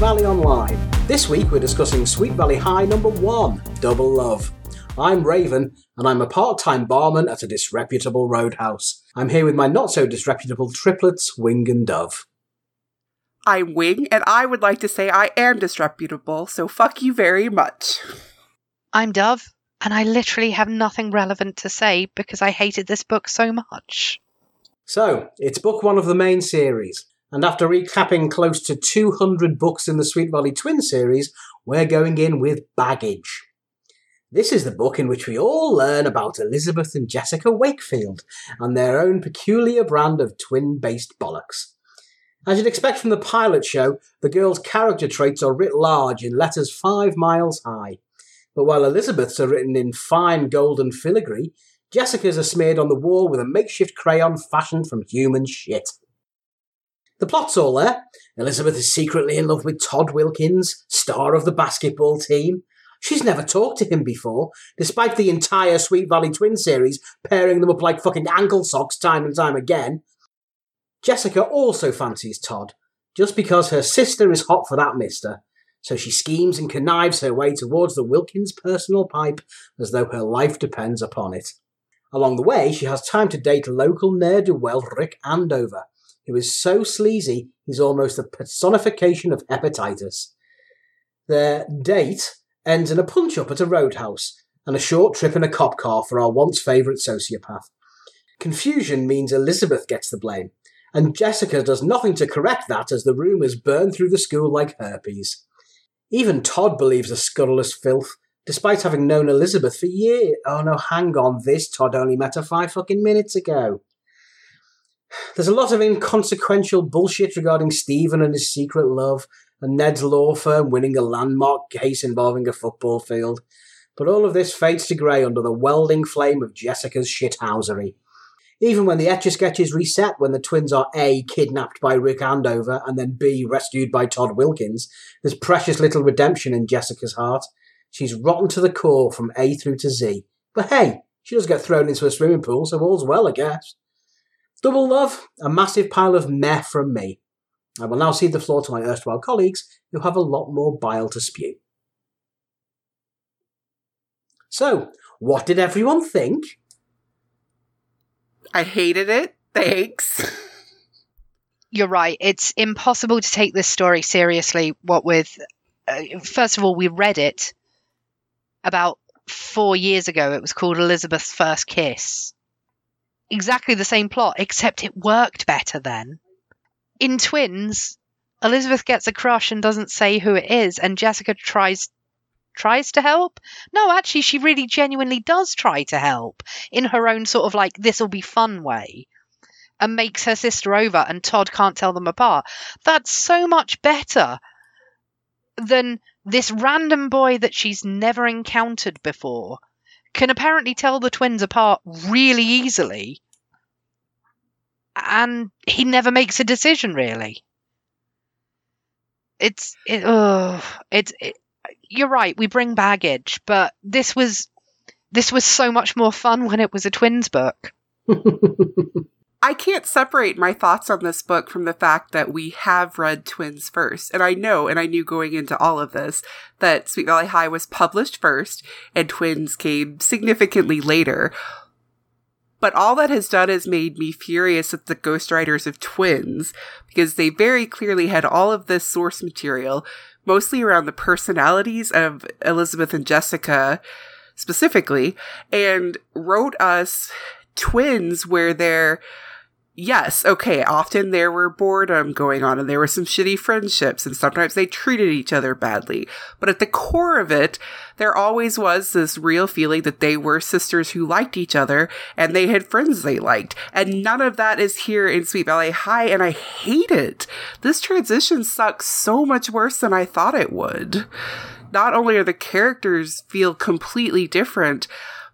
welcome to Sweet Valley Online. This week we're discussing Sweet Valley High number one, Double Love. I'm Raven, and I'm a part time barman at a disreputable roadhouse. I'm here with my not so disreputable triplets, Wing and Dove. I'm Wing, and I would like to say I am disreputable, so fuck you very much. I'm Dove, and I literally have nothing relevant to say because I hated this book so much. So, it's book one of the main series, and after recapping close to 200 books in the Sweet Valley Twin series, we're going in with Baggage. This is the book in which we all learn about Elizabeth and Jessica Wakefield and their own peculiar brand of twin based bollocks. As you'd expect from the pilot show, the girls' character traits are writ large in letters five miles high. But while Elizabeth's are written in fine golden filigree, Jessica's are smeared on the wall with a makeshift crayon fashioned from human shit. The plot's all there. Elizabeth is secretly in love with Todd Wilkins, star of the basketball team. She's never talked to him before, despite the entire Sweet Valley Twin series pairing them up like fucking ankle socks time and time again. Jessica also fancies Todd, just because her sister is hot for that mister, so she schemes and connives her way towards the Wilkins personal pipe as though her life depends upon it. Along the way, she has time to date local ne'er-do-well Rick Andover, who is so sleazy he's almost a personification of hepatitis. Their date ends in a punch-up at a roadhouse and a short trip in a cop car for our once favourite sociopath. Confusion means Elizabeth gets the blame, and Jessica does nothing to correct that as the rumours burn through the school like herpes. Even Todd believes the scurrilous filth, despite having known Elizabeth for years. Oh no, hang on, this Todd only met her five fucking minutes ago. There's a lot of inconsequential bullshit regarding Stephen and his secret love, and Ned's law firm winning a landmark case involving a football field. But all of this fades to grey under the welding flame of Jessica's shithousery. Even when the Etch a Sketch is reset, when the twins are A, kidnapped by Rick Andover, and then B, rescued by Todd Wilkins, there's precious little redemption in Jessica's heart. She's rotten to the core from A through to Z. But hey, she does get thrown into a swimming pool, so all's well, I guess. Double love, a massive pile of meh from me. I will now cede the floor to my erstwhile colleagues, who have a lot more bile to spew. So, what did everyone think? I hated it. Thanks. You're right. It's impossible to take this story seriously. What with, uh, first of all, we read it about four years ago. It was called Elizabeth's First Kiss. Exactly the same plot, except it worked better then. In Twins, Elizabeth gets a crush and doesn't say who it is, and Jessica tries tries to help. No, actually, she really genuinely does try to help in her own sort of like this'll be fun way, and makes her sister over, and Todd can't tell them apart. That's so much better than this random boy that she's never encountered before can apparently tell the twins apart really easily. And he never makes a decision really. It's it it's it, you're right, we bring baggage, but this was this was so much more fun when it was a twins book. I can't separate my thoughts on this book from the fact that we have read Twins first. And I know, and I knew going into all of this, that Sweet Valley High was published first and Twins came significantly later. But all that has done is made me furious at the ghostwriters of Twins because they very clearly had all of this source material, mostly around the personalities of Elizabeth and Jessica specifically, and wrote us twins where they're yes, okay, often there were boredom going on and there were some shitty friendships and sometimes they treated each other badly. But at the core of it, there always was this real feeling that they were sisters who liked each other and they had friends they liked. And none of that is here in Sweet Valley High and I hate it. This transition sucks so much worse than I thought it would. Not only are the characters feel completely different,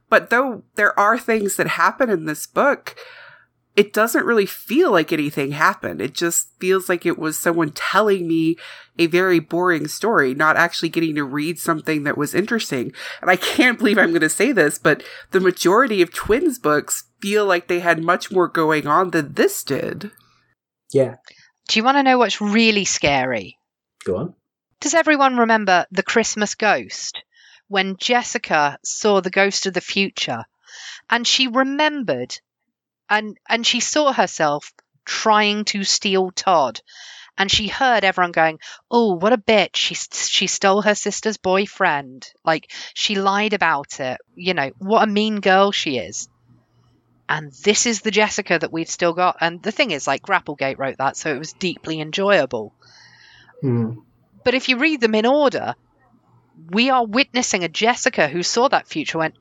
but though there are things that happen in this book, it doesn't really feel like anything happened. It just feels like it was someone telling me a very boring story, not actually getting to read something that was interesting. And I can't believe I'm going to say this, but the majority of twins books feel like they had much more going on than this did. Yeah. Do you want to know what's really scary? Go on. Does everyone remember the Christmas ghost? When Jessica saw the ghost of the future and she remembered and and she saw herself trying to steal Todd and she heard everyone going, "Oh, what a bitch! She she stole her sister's boyfriend. Like she lied about it. You know what a mean girl she is." And this is the Jessica that we've still got. And the thing is, like Grapplegate wrote that, so it was deeply enjoyable. Hmm. But if you read them in order, we are witnessing a Jessica who saw that future went,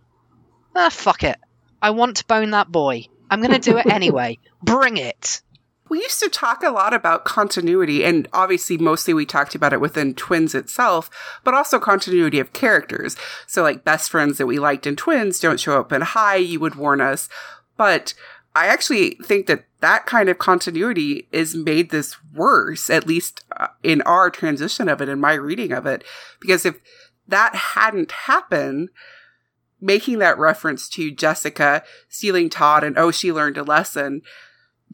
ah, fuck it. I want to bone that boy. I'm going to do it anyway. Bring it. We used to talk a lot about continuity, and obviously, mostly we talked about it within Twins itself, but also continuity of characters. So, like, best friends that we liked in Twins don't show up in High, you would warn us. But I actually think that that kind of continuity is made this worse, at least uh, in our transition of it, in my reading of it. Because if that hadn't happened, making that reference to Jessica stealing Todd and oh, she learned a lesson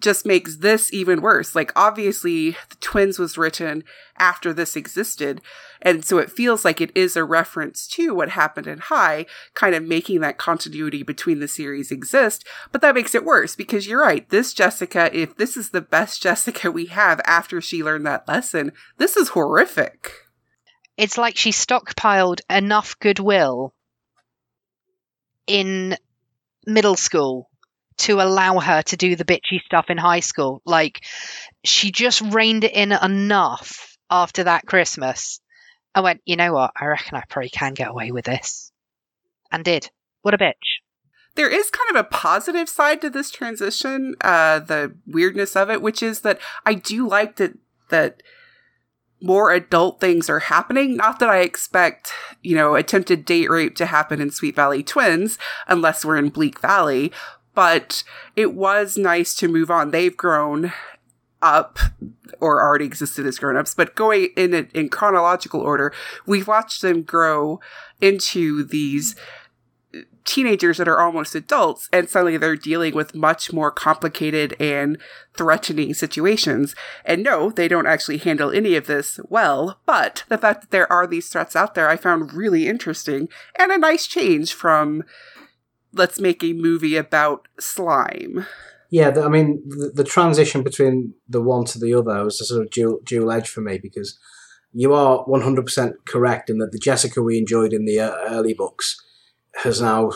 just makes this even worse. Like, obviously, the twins was written after this existed. And so it feels like it is a reference to what happened in High, kind of making that continuity between the series exist. But that makes it worse because you're right. This Jessica, if this is the best Jessica we have after she learned that lesson, this is horrific. It's like she stockpiled enough goodwill in middle school to allow her to do the bitchy stuff in high school. Like, she just reined it in enough after that Christmas. I went, you know what? I reckon I probably can get away with this. And did. What a bitch. There is kind of a positive side to this transition, uh, the weirdness of it, which is that I do like that, that more adult things are happening. Not that I expect, you know, attempted date rape to happen in Sweet Valley Twins, unless we're in Bleak Valley, but it was nice to move on. They've grown up or already existed as grown-ups, but going in in chronological order, we've watched them grow into these teenagers that are almost adults and suddenly they're dealing with much more complicated and threatening situations. And no, they don't actually handle any of this well, but the fact that there are these threats out there I found really interesting and a nice change from let's make a movie about slime. Yeah, the, I mean, the, the, transition between the one to the other was a sort of dual, dual edge for me because you are 100% correct in that the Jessica we enjoyed in the uh, early books has now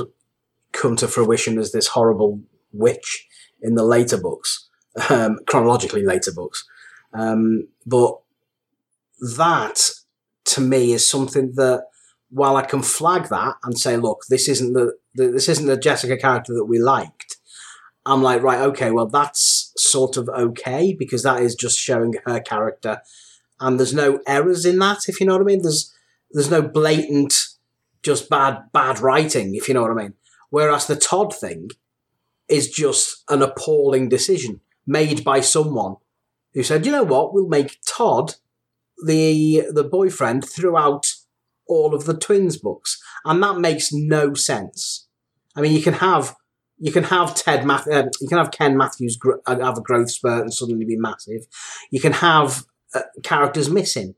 come to fruition as this horrible witch in the later books, um, chronologically later books. Um, but that, to me, is something that while I can flag that and say, look, this isn't the, the, this isn't the Jessica character that we liked, I'm like, right, okay, well, that's sort of okay because that is just showing her character, and there's no errors in that, if you know what I mean. There's there's no blatant, just bad bad writing, if you know what I mean. Whereas the Todd thing is just an appalling decision made by someone who said, you know what, we'll make Todd the the boyfriend throughout all of the twins books, and that makes no sense. I mean, you can have you can have Ted Math- uh, you can have Ken Matthews gr- uh, have a growth spurt and suddenly be massive. You can have uh, characters missing.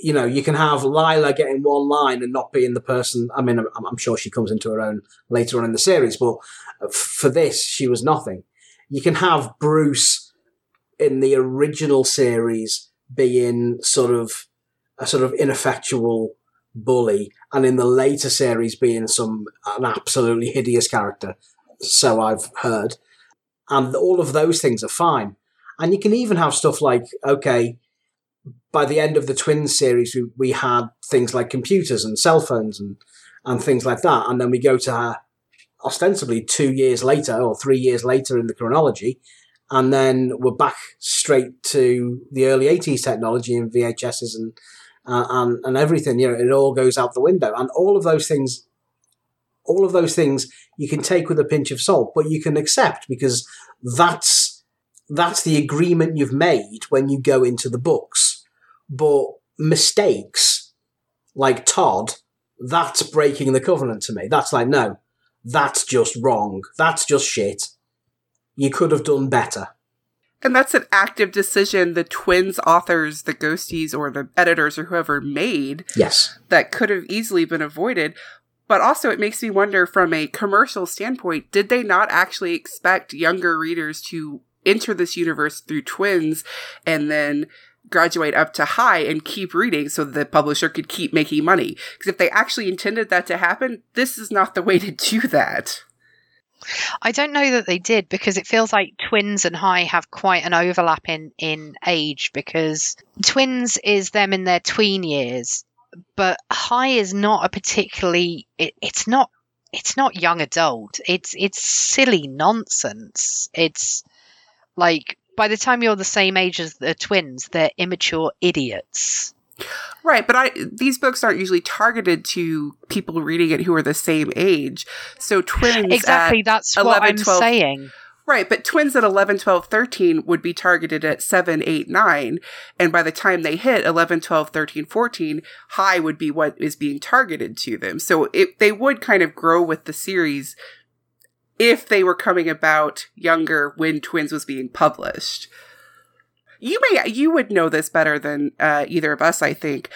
You know, you can have Lila getting one line and not being the person. I mean, I'm, I'm sure she comes into her own later on in the series, but for this, she was nothing. You can have Bruce in the original series being sort of a sort of ineffectual bully, and in the later series being some an absolutely hideous character. So I've heard, and all of those things are fine. And you can even have stuff like okay, by the end of the twins series, we, we had things like computers and cell phones and and things like that, and then we go to uh, ostensibly two years later or three years later in the chronology, and then we're back straight to the early 80s technology and VHSs and uh, and and everything. You know, it all goes out the window, and all of those things, all of those things, you can take with a pinch of salt, but you can accept because that's that's the agreement you've made when you go into the books. But mistakes like Todd, that's breaking the covenant to me. That's like no, that's just wrong. That's just shit. You could have done better. And that's an active decision the twins authors, the ghosties, or the editors or whoever made. Yes. That could have easily been avoided. But also, it makes me wonder from a commercial standpoint did they not actually expect younger readers to enter this universe through twins and then graduate up to high and keep reading so the publisher could keep making money? Because if they actually intended that to happen, this is not the way to do that. I don't know that they did because it feels like twins and high have quite an overlap in, in age because twins is them in their tween years, but high is not a particularly it, it's not it's not young adult. It's it's silly nonsense. It's like by the time you're the same age as the twins, they're immature idiots. Right, but I these books aren't usually targeted to people reading it who are the same age. So twins Exactly, that's 11, what I'm 12 saying. Right, but twins at 11, 12, 13 would be targeted at 7, 8, 9. And by the time they hit 11, 12, 13, 14, high would be what is being targeted to them. So it, they would kind of grow with the series if they were coming about younger when twins was being published. You may, you would know this better than uh, either of us, I think.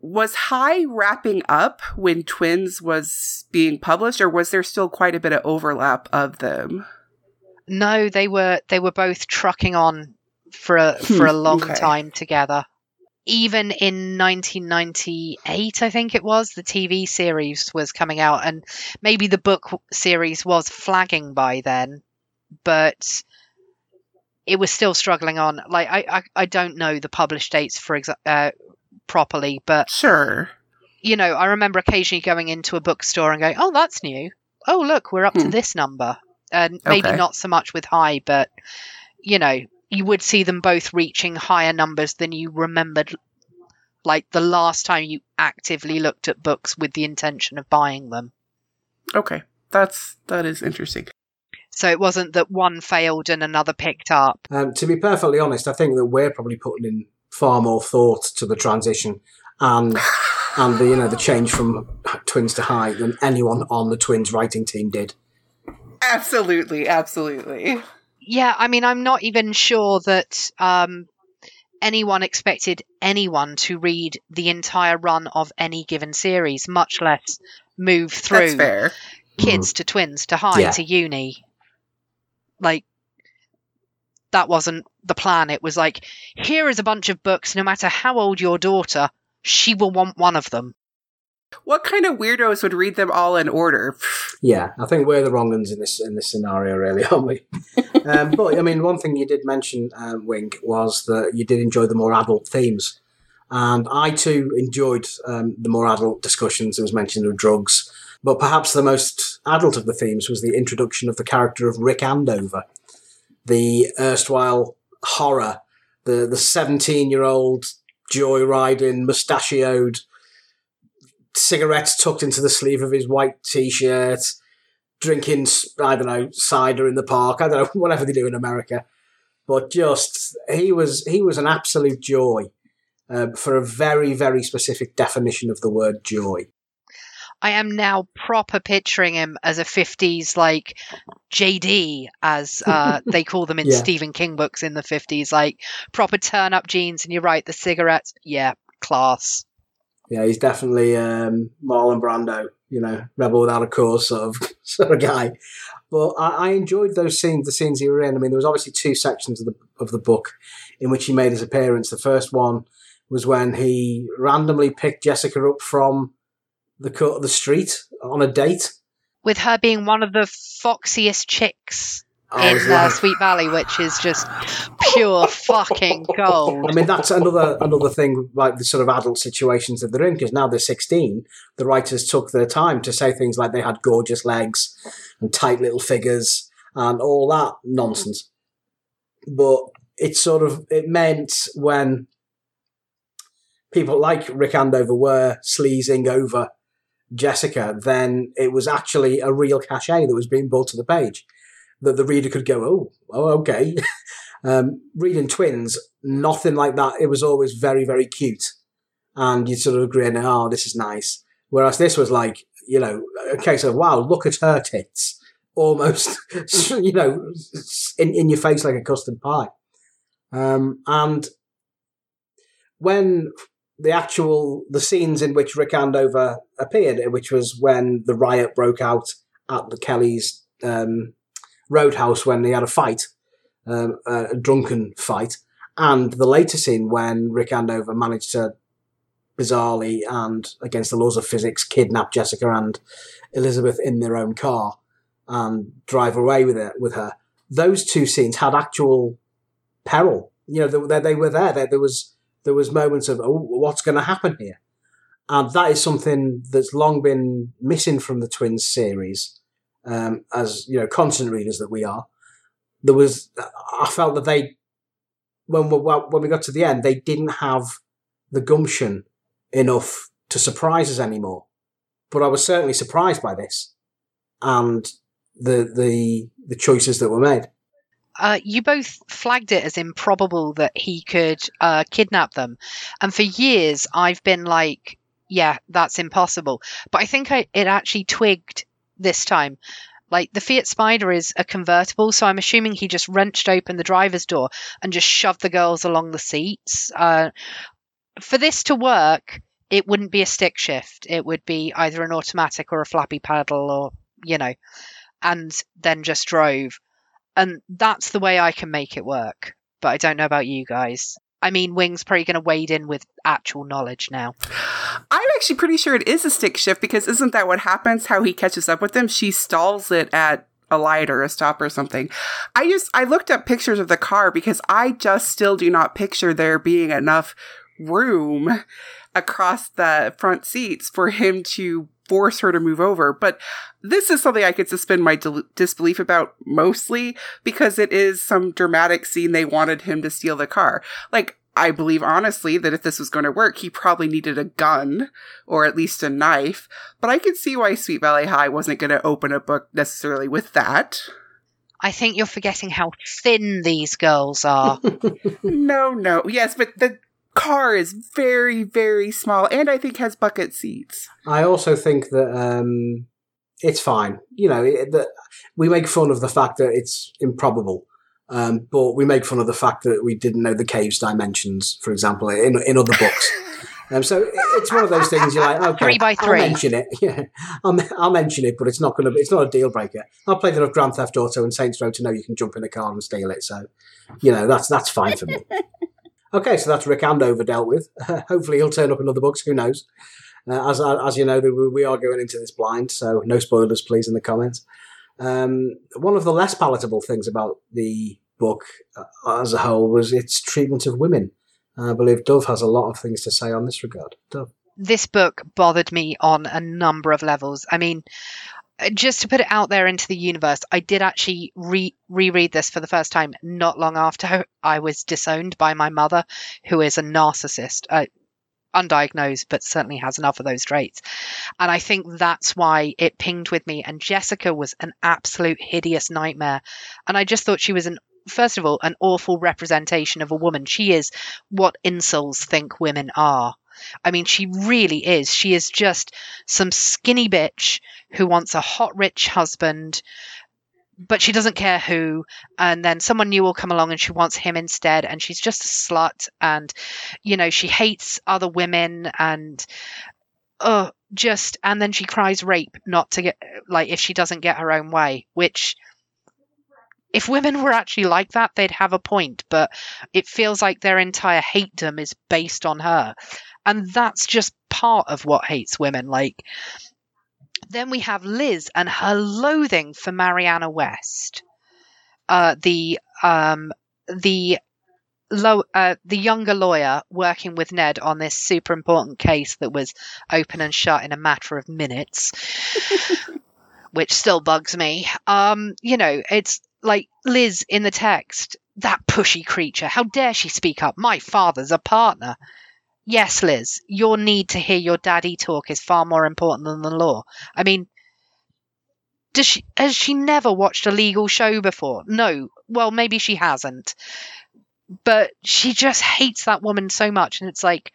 Was High wrapping up when Twins was being published, or was there still quite a bit of overlap of them? No, they were they were both trucking on for a for a long okay. time together. Even in 1998, I think it was, the TV series was coming out, and maybe the book series was flagging by then, but it was still struggling on. Like I, I, I don't know the published dates for exa- uh, properly, but Sure. you know, I remember occasionally going into a bookstore and going, "Oh, that's new. Oh, look, we're up to Hmm. this number." And maybe Okay. not so much with high, but you know, you would see them both reaching higher numbers than you remembered like the last time you actively looked at books with the intention of buying them. Okay. That's that is interesting. So it wasn't that one failed and another picked up. Um, to be perfectly honest, I think that we're probably putting in far more thought to the transition and and the you know the change from twins to high than anyone on the twins writing team did. Absolutely, absolutely. Yeah, I mean, I'm not even sure that um, anyone expected anyone to read the entire run of any given series, much less move That's through fair. kids to twins to high Yeah. to uni. Like, that wasn't the plan. It was like, here is a bunch of books, no matter how old your daughter, she will want one of them. What kind of weirdos would read them all in order? Yeah, I think we're the wrong ones in this in this scenario, really, aren't we? um, but I mean, one thing you did mention, um, Wing, was that you did enjoy the more adult themes, and I too enjoyed um, the more adult discussions. There was mention of drugs, but perhaps the most adult of the themes was the introduction of the character of Rick Andover, the erstwhile horror, the the seventeen year old joyriding, mustachioed cigarettes tucked into the sleeve of his white t-shirt, drinking I don't know cider in the park. I don't know whatever they do in America, but just he was he was an absolute joy uh, for a very very specific definition of the word joy. I am now proper picturing him as a 50s, like JD, as uh, they call them in Yeah. Stephen King books in the 50s, like proper turn up jeans. And you're right, the cigarettes, yeah, class. Yeah, he's definitely um, Marlon Brando, you know, rebel without a cause sort of sort of guy. But I, I enjoyed those scenes, the scenes he were in. I mean, there was obviously two sections of the of the book in which he made his appearance. The first one was when he randomly picked Jessica up from the the street on a date. With her being one of the foxiest chicks in uh, Sweet Valley, which is just pure fucking gold. I mean, that's another another thing, like the sort of adult situations that they're in, because now they're 16. The writers took their time to say things like they had gorgeous legs and tight little figures and all that nonsense. But it sort of it meant when people like Rick Andover were sleazing over Jessica, then it was actually a real cachet that was being brought to the page. That the reader could go, oh, oh, okay. um, reading twins, nothing like that. It was always very, very cute. And you sort of agree, oh, this is nice. Whereas this was like, you know, a case of, wow, look at her tits. almost, you know, in, in your face like a custard pie. Um, and when the actual the scenes in which Rick Andover appeared, which was when the riot broke out at the Kelly's um, Roadhouse when they had a fight, um, a drunken fight, and the later scene when Rick Andover managed to bizarrely and against the laws of physics kidnap Jessica and Elizabeth in their own car and drive away with it with her. Those two scenes had actual peril. You know, they, they were there. there. Was there was moments of oh, what's going to happen here, and that is something that's long been missing from the Twins series. Um, as you know, constant readers that we are, there was I felt that they when we, when we got to the end, they didn't have the gumption enough to surprise us anymore. But I was certainly surprised by this and the the the choices that were made. Uh, you both flagged it as improbable that he could uh, kidnap them, and for years I've been like, "Yeah, that's impossible." But I think I, it actually twigged this time. Like the Fiat Spider is a convertible, so I'm assuming he just wrenched open the driver's door and just shoved the girls along the seats. Uh, for this to work, it wouldn't be a stick shift. It would be either an automatic or a flappy paddle, or you know, and then just drove. And that's the way I can make it work. But I don't know about you guys. I mean, Wing's probably going to wade in with actual knowledge now. I'm actually pretty sure it is a stick shift because isn't that what happens? How he catches up with them? She stalls it at a light or a stop or something. I just I looked up pictures of the car because I just still do not picture there being enough room across the front seats for him to force her to move over. But this is something I could suspend my disbelief about mostly because it is some dramatic scene they wanted him to steal the car. Like, I believe honestly that if this was going to work, he probably needed a gun or at least a knife. But I could see why Sweet Valley High wasn't going to open a book necessarily with that. I think you're forgetting how thin these girls are. no, no. Yes, but the car is very, very small and I think has bucket seats. I also think that um, it's fine. You know, that we make fun of the fact that it's improbable. Um, but we make fun of the fact that we didn't know the cave's dimensions, for example, in in other books. Um, so it's one of those things you're like, okay, three by three. I'll mention it. Yeah, I'll, I'll mention it, but it's not going to. It's not a deal breaker. I'll play enough Grand Theft Auto and Saints Row to know you can jump in a car and steal it. So, you know, that's that's fine for me. Okay, so that's Rick Andover dealt with. hopefully, he'll turn up in other books. Who knows? Uh, as as you know, we are going into this blind, so no spoilers, please, in the comments. Um, one of the less palatable things about the book uh, as a whole was its treatment of women. I believe Dove has a lot of things to say on this regard. Dove. This book bothered me on a number of levels. I mean, just to put it out there into the universe, I did actually re- reread this for the first time not long after I was disowned by my mother, who is a narcissist. Uh, undiagnosed, but certainly has enough of those traits. And I think that's why it pinged with me. And Jessica was an absolute hideous nightmare. And I just thought she was an first of all, an awful representation of a woman. She is what incels think women are. I mean, she really is. She is just some skinny bitch who wants a hot, rich husband, but she doesn't care who. And then someone new will come along and she wants him instead. And she's just a slut. And, you know, she hates other women and, oh, just, and then she cries rape not to get, like, if she doesn't get her own way, which if women were actually like that, they'd have a point, but it feels like their entire hatedom is based on her. And that's just part of what hates women. Like, then we have Liz and her loathing for Mariana West, uh, the um, the low, uh, the younger lawyer working with Ned on this super important case that was open and shut in a matter of minutes, which still bugs me. Um, you know, it's like Liz in the text, that pushy creature. How dare she speak up? My father's a partner. Yes, Liz, your need to hear your daddy talk is far more important than the law. I mean, does she has she never watched a legal show before? No. Well, maybe she hasn't. But she just hates that woman so much and it's like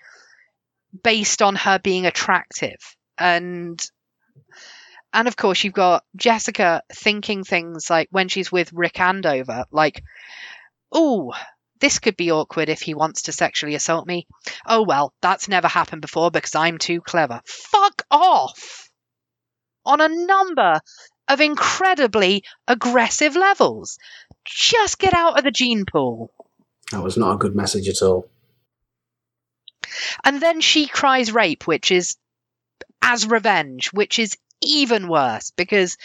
based on her being attractive. And And of course, you've got Jessica thinking things like when she's with Rick Andover, like, oh, this could be awkward if he wants to sexually assault me. Oh well, that's never happened before because I'm too clever. Fuck off! On a number of incredibly aggressive levels. Just get out of the gene pool. That was not a good message at all. And then she cries rape, which is as revenge, which is even worse because,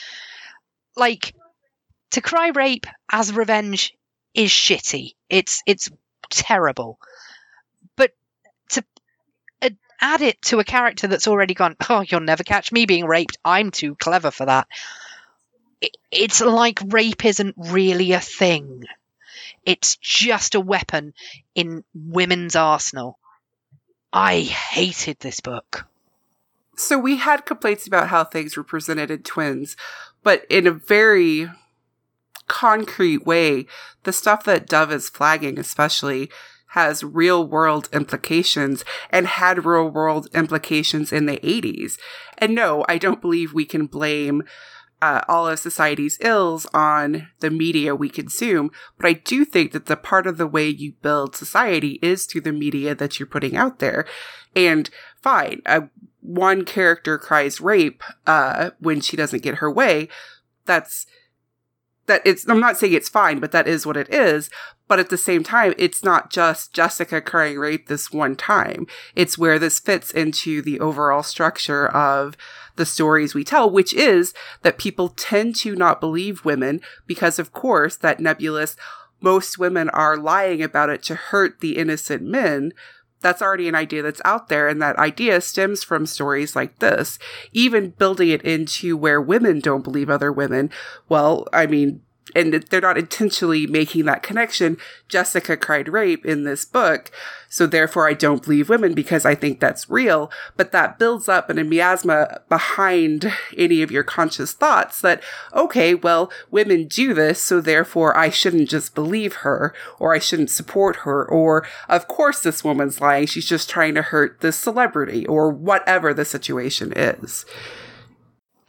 like, to cry rape as revenge is shitty. It's it's terrible. But to add it to a character that's already gone, oh, you'll never catch me being raped. I'm too clever for that. It, it's like rape isn't really a thing. It's just a weapon in women's arsenal. I hated this book. So we had complaints about how things were presented in twins, but in a very concrete way, the stuff that Dove is flagging, especially, has real world implications and had real world implications in the 80s. And no, I don't believe we can blame uh, all of society's ills on the media we consume, but I do think that the part of the way you build society is through the media that you're putting out there. And fine, uh, one character cries rape uh, when she doesn't get her way. That's that it's I'm not saying it's fine, but that is what it is. But at the same time, it's not just Jessica crying rape this one time. It's where this fits into the overall structure of the stories we tell, which is that people tend to not believe women because, of course, that nebulous, most women are lying about it to hurt the innocent men that's already an idea that's out there. And that idea stems from stories like this. Even building it into where women don't believe other women. Well, I mean, and they're not intentionally making that connection. Jessica cried rape in this book, so therefore I don't believe women because I think that's real. But that builds up in a miasma behind any of your conscious thoughts that, okay, well, women do this, so therefore I shouldn't just believe her, or I shouldn't support her, or of course this woman's lying, she's just trying to hurt this celebrity, or whatever the situation is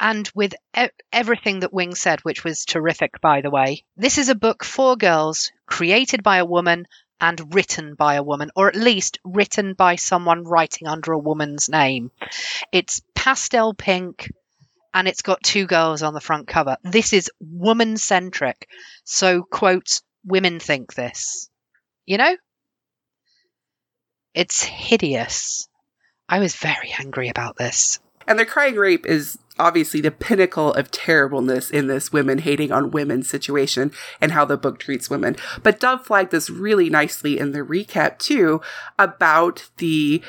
and with e- everything that Wing said, which was terrific, by the way. This is a book for girls, created by a woman and written by a woman, or at least written by someone writing under a woman's name. It's pastel pink and it's got two girls on the front cover. This is woman centric. So, quote, women think this. You know? It's hideous. I was very angry about this. And the crying rape is obviously the pinnacle of terribleness in this women hating on women situation and how the book treats women. But Dove flagged this really nicely in the recap too about the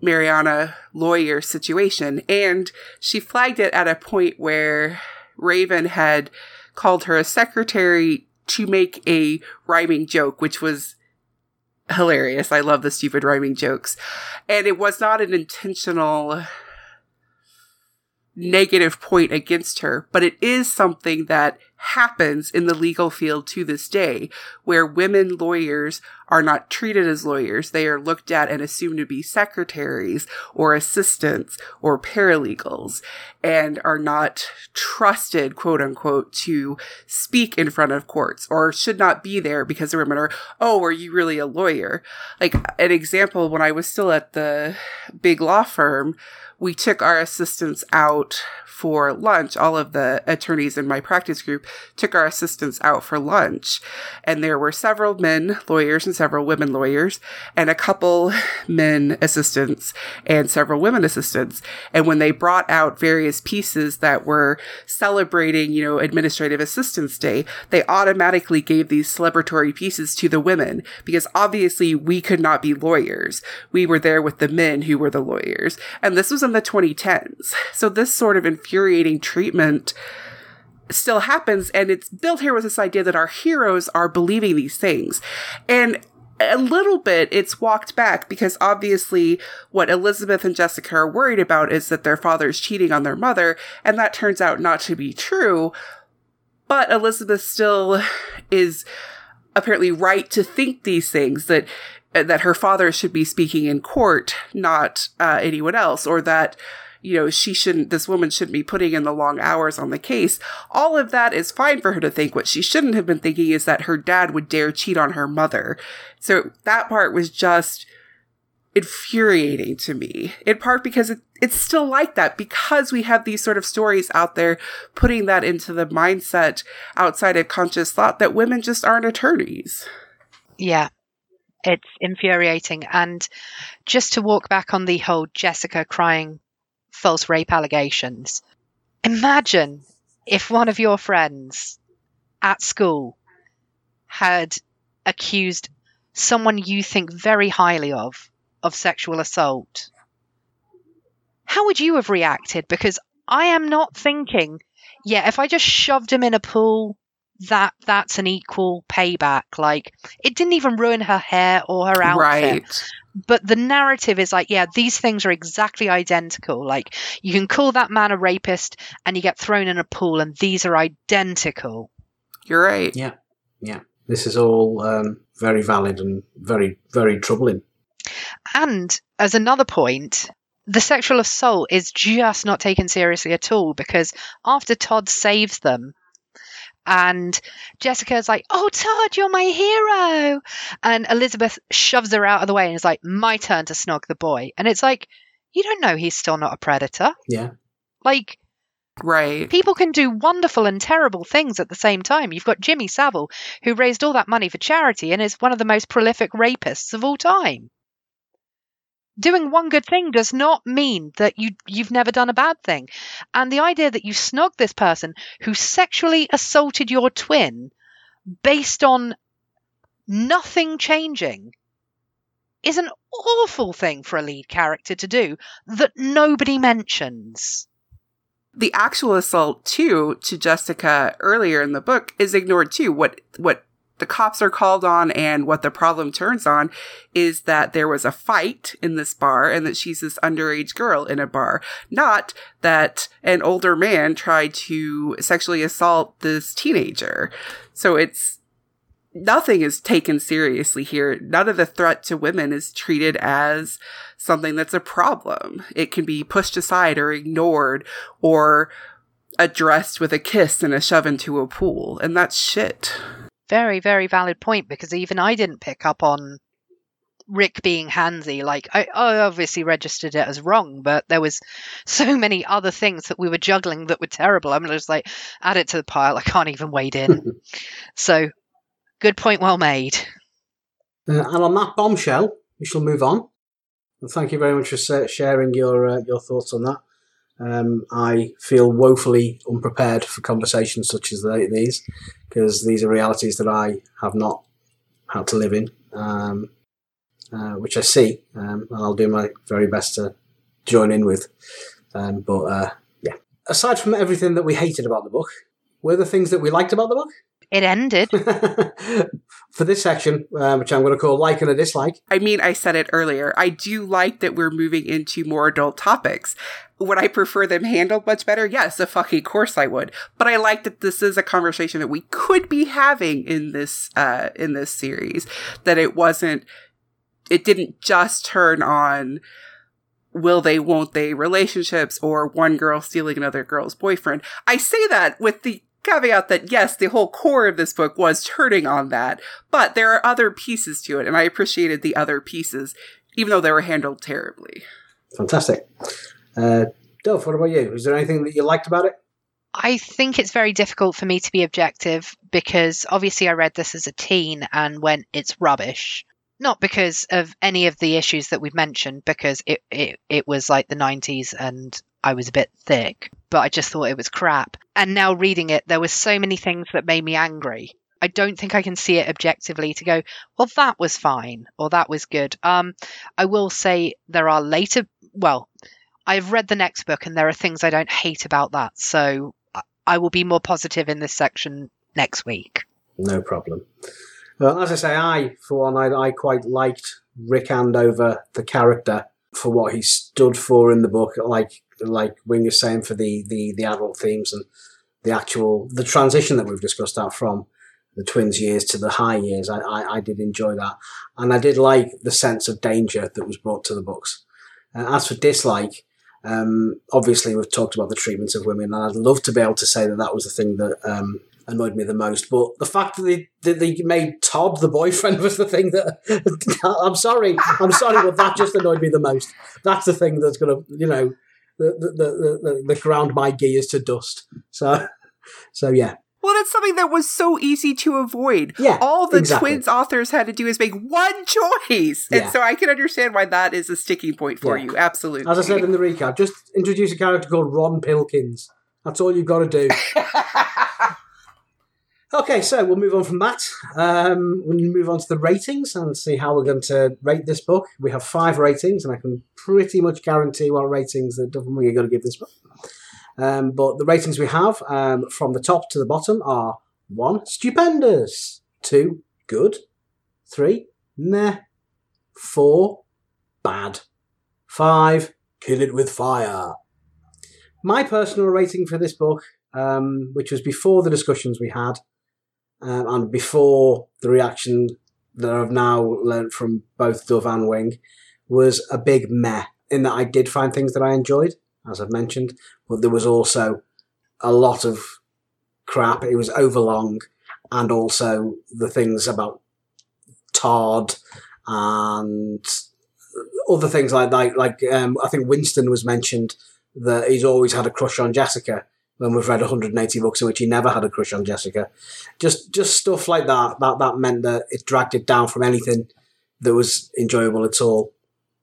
Mariana lawyer situation. And she flagged it at a point where Raven had called her a secretary to make a rhyming joke, which was hilarious. I love the stupid rhyming jokes. And it was not an intentional negative point against her, but it is something that happens in the legal field to this day, where women lawyers are not treated as lawyers. They are looked at and assumed to be secretaries or assistants or paralegals and are not trusted, quote unquote, to speak in front of courts or should not be there because the women are, oh, are you really a lawyer? Like an example, when I was still at the big law firm, we took our assistants out for lunch. All of the attorneys in my practice group took our assistants out for lunch. And there were several men lawyers and several women lawyers, and a couple men assistants and several women assistants. And when they brought out various pieces that were celebrating, you know, Administrative Assistance Day, they automatically gave these celebratory pieces to the women because obviously we could not be lawyers. We were there with the men who were the lawyers. And this was the 2010s. So this sort of infuriating treatment still happens and it's built here with this idea that our heroes are believing these things. And a little bit it's walked back because obviously what Elizabeth and Jessica are worried about is that their father is cheating on their mother, and that turns out not to be true. But Elizabeth still is apparently right to think these things that that her father should be speaking in court, not uh, anyone else, or that you know, she shouldn't, this woman shouldn't be putting in the long hours on the case. All of that is fine for her to think. What she shouldn't have been thinking is that her dad would dare cheat on her mother. So that part was just infuriating to me, in part because it, it's still like that, because we have these sort of stories out there putting that into the mindset outside of conscious thought that women just aren't attorneys. Yeah. It's infuriating. And just to walk back on the whole Jessica crying false rape allegations, imagine if one of your friends at school had accused someone you think very highly of of sexual assault. How would you have reacted? Because I am not thinking, yeah, if I just shoved him in a pool, that that's an equal payback. Like it didn't even ruin her hair or her outfit. Right. But the narrative is like, yeah, these things are exactly identical. Like you can call that man a rapist and you get thrown in a pool and these are identical. You're right. Yeah, yeah. This is all um, very valid and very, very troubling. And as another point, the sexual assault is just not taken seriously at all because after Todd saves them, and Jessica's like, Oh, Todd, you're my hero. And Elizabeth shoves her out of the way and is like, My turn to snog the boy. And it's like, You don't know he's still not a predator. Yeah. Like, Right. people can do wonderful and terrible things at the same time. You've got Jimmy Savile, who raised all that money for charity and is one of the most prolific rapists of all time. Doing one good thing does not mean that you you've never done a bad thing. And the idea that you snog this person who sexually assaulted your twin based on nothing changing is an awful thing for a lead character to do that nobody mentions. the actual assault too to Jessica earlier in the book is ignored too. What what the cops are called on and what the problem turns on is that there was a fight in this bar and that she's this underage girl in a bar. Not that an older man tried to sexually assault this teenager. So it's nothing is taken seriously here. None of the threat to women is treated as something that's a problem. It can be pushed aside or ignored or addressed with a kiss and a shove into a pool. And that's shit. Very, very valid point because even I didn't pick up on Rick being handsy. Like I, I obviously registered it as wrong, but there was so many other things that we were juggling that were terrible. I'm just like, add it to the pile. I can't even wade in. so, good point, well made. Uh, and on that bombshell, we shall move on. And thank you very much for sharing your uh, your thoughts on that. Um, I feel woefully unprepared for conversations such as these because these are realities that I have not had to live in, um, uh, which I see, um, and I'll do my very best to join in with. Um, but uh, yeah, aside from everything that we hated about the book, were the things that we liked about the book? It ended. for this section, uh, which I'm going to call like and a dislike. I mean, I said it earlier. I do like that we're moving into more adult topics. Would I prefer them handled much better? Yes, a fucking course I would. But I like that this is a conversation that we could be having in this uh in this series. That it wasn't it didn't just turn on will they won't they relationships or one girl stealing another girl's boyfriend. I say that with the caveat that yes, the whole core of this book was turning on that, but there are other pieces to it, and I appreciated the other pieces, even though they were handled terribly. Fantastic. Uh, Dove, what about you? Is there anything that you liked about it? I think it's very difficult for me to be objective because obviously I read this as a teen and went, it's rubbish. Not because of any of the issues that we've mentioned, because it, it, it was like the 90s and I was a bit thick, but I just thought it was crap. And now reading it, there were so many things that made me angry. I don't think I can see it objectively to go, well, that was fine or that was good. Um, I will say there are later, well, I've read the next book and there are things I don't hate about that. So I- will be more positive in this section next week. No problem. Well, as I say, I, for one, I, I quite liked Rick Andover, the character, for what he stood for in the book. Like like when you're saying for the, the, the adult themes and the actual the transition that we've discussed out from the twins years to the high years. I, I, I did enjoy that, and I did like the sense of danger that was brought to the books. As for dislike, Um, obviously, we've talked about the treatment of women, and I'd love to be able to say that that was the thing that um, annoyed me the most. But the fact that they, that they made Todd the boyfriend was the thing that I'm sorry, I'm sorry, but that just annoyed me the most. That's the thing that's to, you know, the the, the, the, the ground my gears to dust. So, so yeah. Well, that's something that was so easy to avoid. Yeah, All the exactly. twins authors had to do is make one choice. And Yeah. so I can understand why that is a sticking point for Yeah. you. Absolutely. As I said in the recap, just introduce a character called Ron Pilkins. That's all you've got to do. okay, so we'll move on from that. Um, we'll move on to the ratings and see how we're going to rate this book. We have five ratings, and I can pretty much guarantee what ratings and Wing are going to give this book. Um, but the ratings we have um, from the top to the bottom are one, stupendous, two, good, three, meh, four, bad, five, kill it with fire. My personal rating for this book, um, which was before the discussions we had, um, and before the reaction that I've now learnt from both Dove and Wing, was a big meh. In that I did find things that I enjoyed, as I've mentioned, but there was also a lot of crap. It was overlong, and also the things about Todd and other things like that. Like um, I think Winston was mentioned that he's always had a crush on Jessica. When we've read 180 books in which he never had a crush on Jessica, just just stuff like that. That that meant that it dragged it down from anything that was enjoyable at all.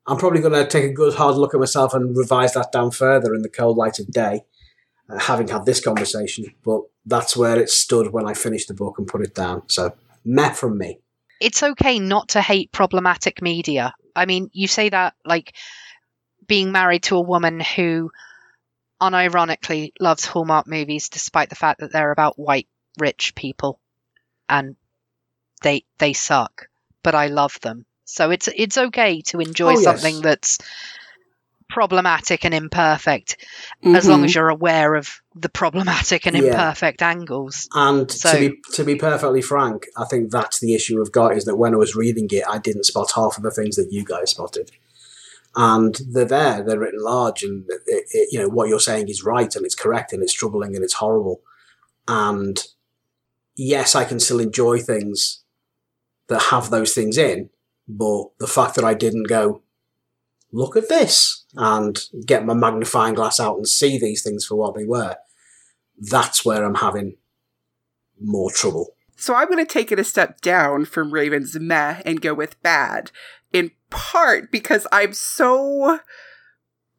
I'm probably going to take a good hard look at myself and revise that down further in the cold light of day, uh, having had this conversation. But that's where it stood when I finished the book and put it down. So, meh from me. it's okay not to hate problematic media. I mean, you say that like being married to a woman who unironically loves Hallmark movies despite the fact that they're about white rich people and they they suck, but I love them. So it's it's okay to enjoy Oh, yes. something that's problematic and imperfect as long Mhm. as you're aware of the problematic and Mm-hmm. Yeah. imperfect angles. And So- to be to be perfectly frank, I think that's the issue I've got is that when I was reading it, I didn't spot half of the things that you guys spotted. And they're there, they're written large, and it, it, you know what you're saying is right, and it's correct, and it's troubling, and it's horrible. And yes, I can still enjoy things that have those things in, but the fact that I didn't go, look at this, and get my magnifying glass out and see these things for what they were, that's where I'm having more trouble. So I'm going to take it a step down from Raven's meh and go with bad, in part because I'm so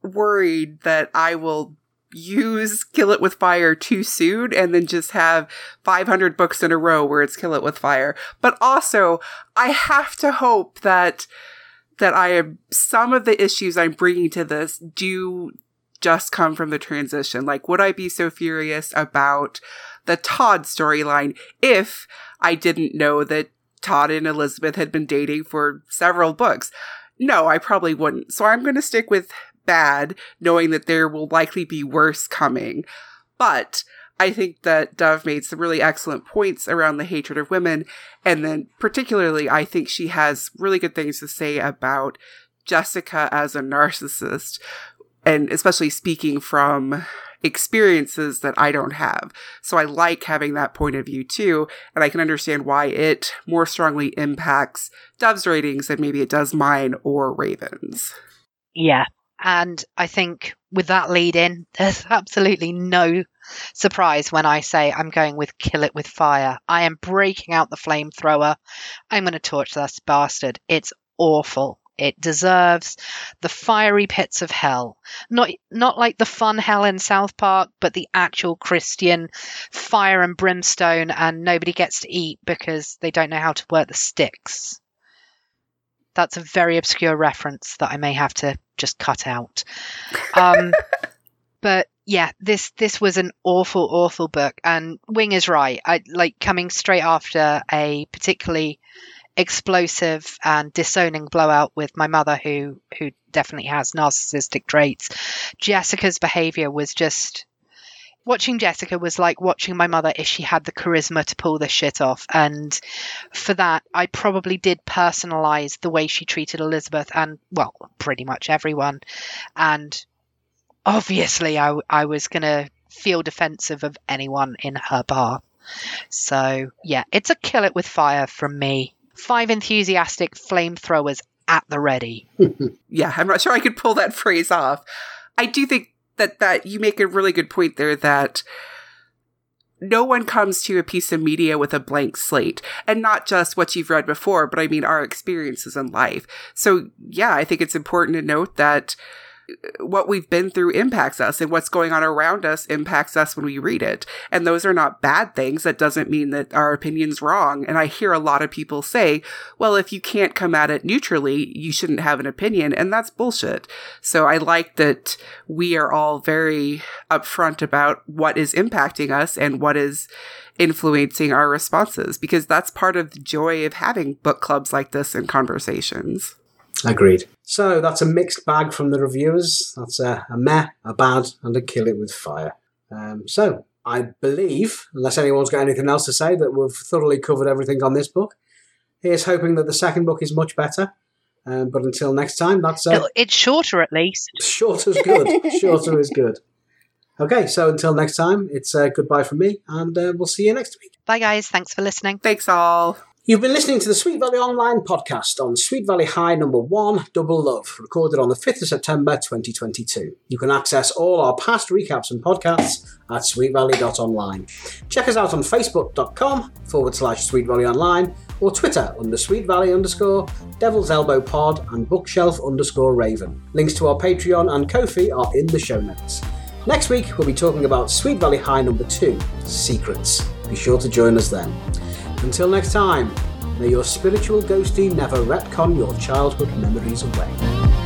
worried that I will use Kill It With Fire too soon and then just have 500 books in a row where it's Kill It With Fire. But also, I have to hope that that I am some of the issues I'm bringing to this do just come from the transition. Like, would I be so furious about the Todd storyline if I didn't know that Todd and Elizabeth had been dating for several books. No, I probably wouldn't. So I'm going to stick with bad, knowing that there will likely be worse coming. But I think that Dove made some really excellent points around the hatred of women. And then, particularly, I think she has really good things to say about Jessica as a narcissist, and especially speaking from experiences that I don't have. So I like having that point of view too, and I can understand why it more strongly impacts Dove's ratings than maybe it does mine or Raven's. Yeah. And I think with that lead in, there's absolutely no surprise when I say I'm going with kill it with fire. I am breaking out the flamethrower. I'm going to torch this bastard. It's awful. It deserves the fiery pits of hell. Not not like the fun hell in South Park, but the actual Christian fire and brimstone and nobody gets to eat because they don't know how to work the sticks. That's a very obscure reference that I may have to just cut out. Um, but yeah, this this was an awful, awful book, and Wing is right. I like coming straight after a particularly explosive and disowning blowout with my mother, who who definitely has narcissistic traits. Jessica's behavior was just watching Jessica was like watching my mother if she had the charisma to pull this shit off. And for that, I probably did personalize the way she treated Elizabeth and, well, pretty much everyone. And obviously I, I was going to feel defensive of anyone in her bar So, yeah, it's a kill it with fire from me. Five enthusiastic flamethrowers at the ready. yeah, I'm not sure I could pull that phrase off. I do think that that you make a really good point there that no one comes to a piece of media with a blank slate and not just what you've read before, but I mean our experiences in life. So yeah, I think it's important to note that what we've been through impacts us and what's going on around us impacts us when we read it. And those are not bad things. That doesn't mean that our opinion's wrong. And I hear a lot of people say, well, if you can't come at it neutrally, you shouldn't have an opinion. And that's bullshit. So I like that we are all very upfront about what is impacting us and what is influencing our responses because that's part of the joy of having book clubs like this and conversations. Agreed. So that's a mixed bag from the reviewers. That's a, a meh, a bad, and a kill it with fire. Um, so I believe, unless anyone's got anything else to say, that we've thoroughly covered everything on this book. Here's hoping that the second book is much better. Um, but until next time, that's uh, it's shorter at least. Shorter is good. shorter is good. Okay, so until next time, it's uh, goodbye from me, and uh, we'll see you next week. Bye, guys. Thanks for listening. Thanks, all. You've been listening to the Sweet Valley Online podcast on Sweet Valley High number one, Double Love, recorded on the 5th of September 2022. You can access all our past recaps and podcasts at sweetvalley.online. Check us out on facebook.com forward slash Sweet Valley Online or Twitter under Sweet Valley underscore, Devil's Elbow Pod, and Bookshelf underscore Raven. Links to our Patreon and Ko-fi are in the show notes. Next week, we'll be talking about Sweet Valley High number two, Secrets. Be sure to join us then. Until next time, may your spiritual ghostie never retcon your childhood memories away.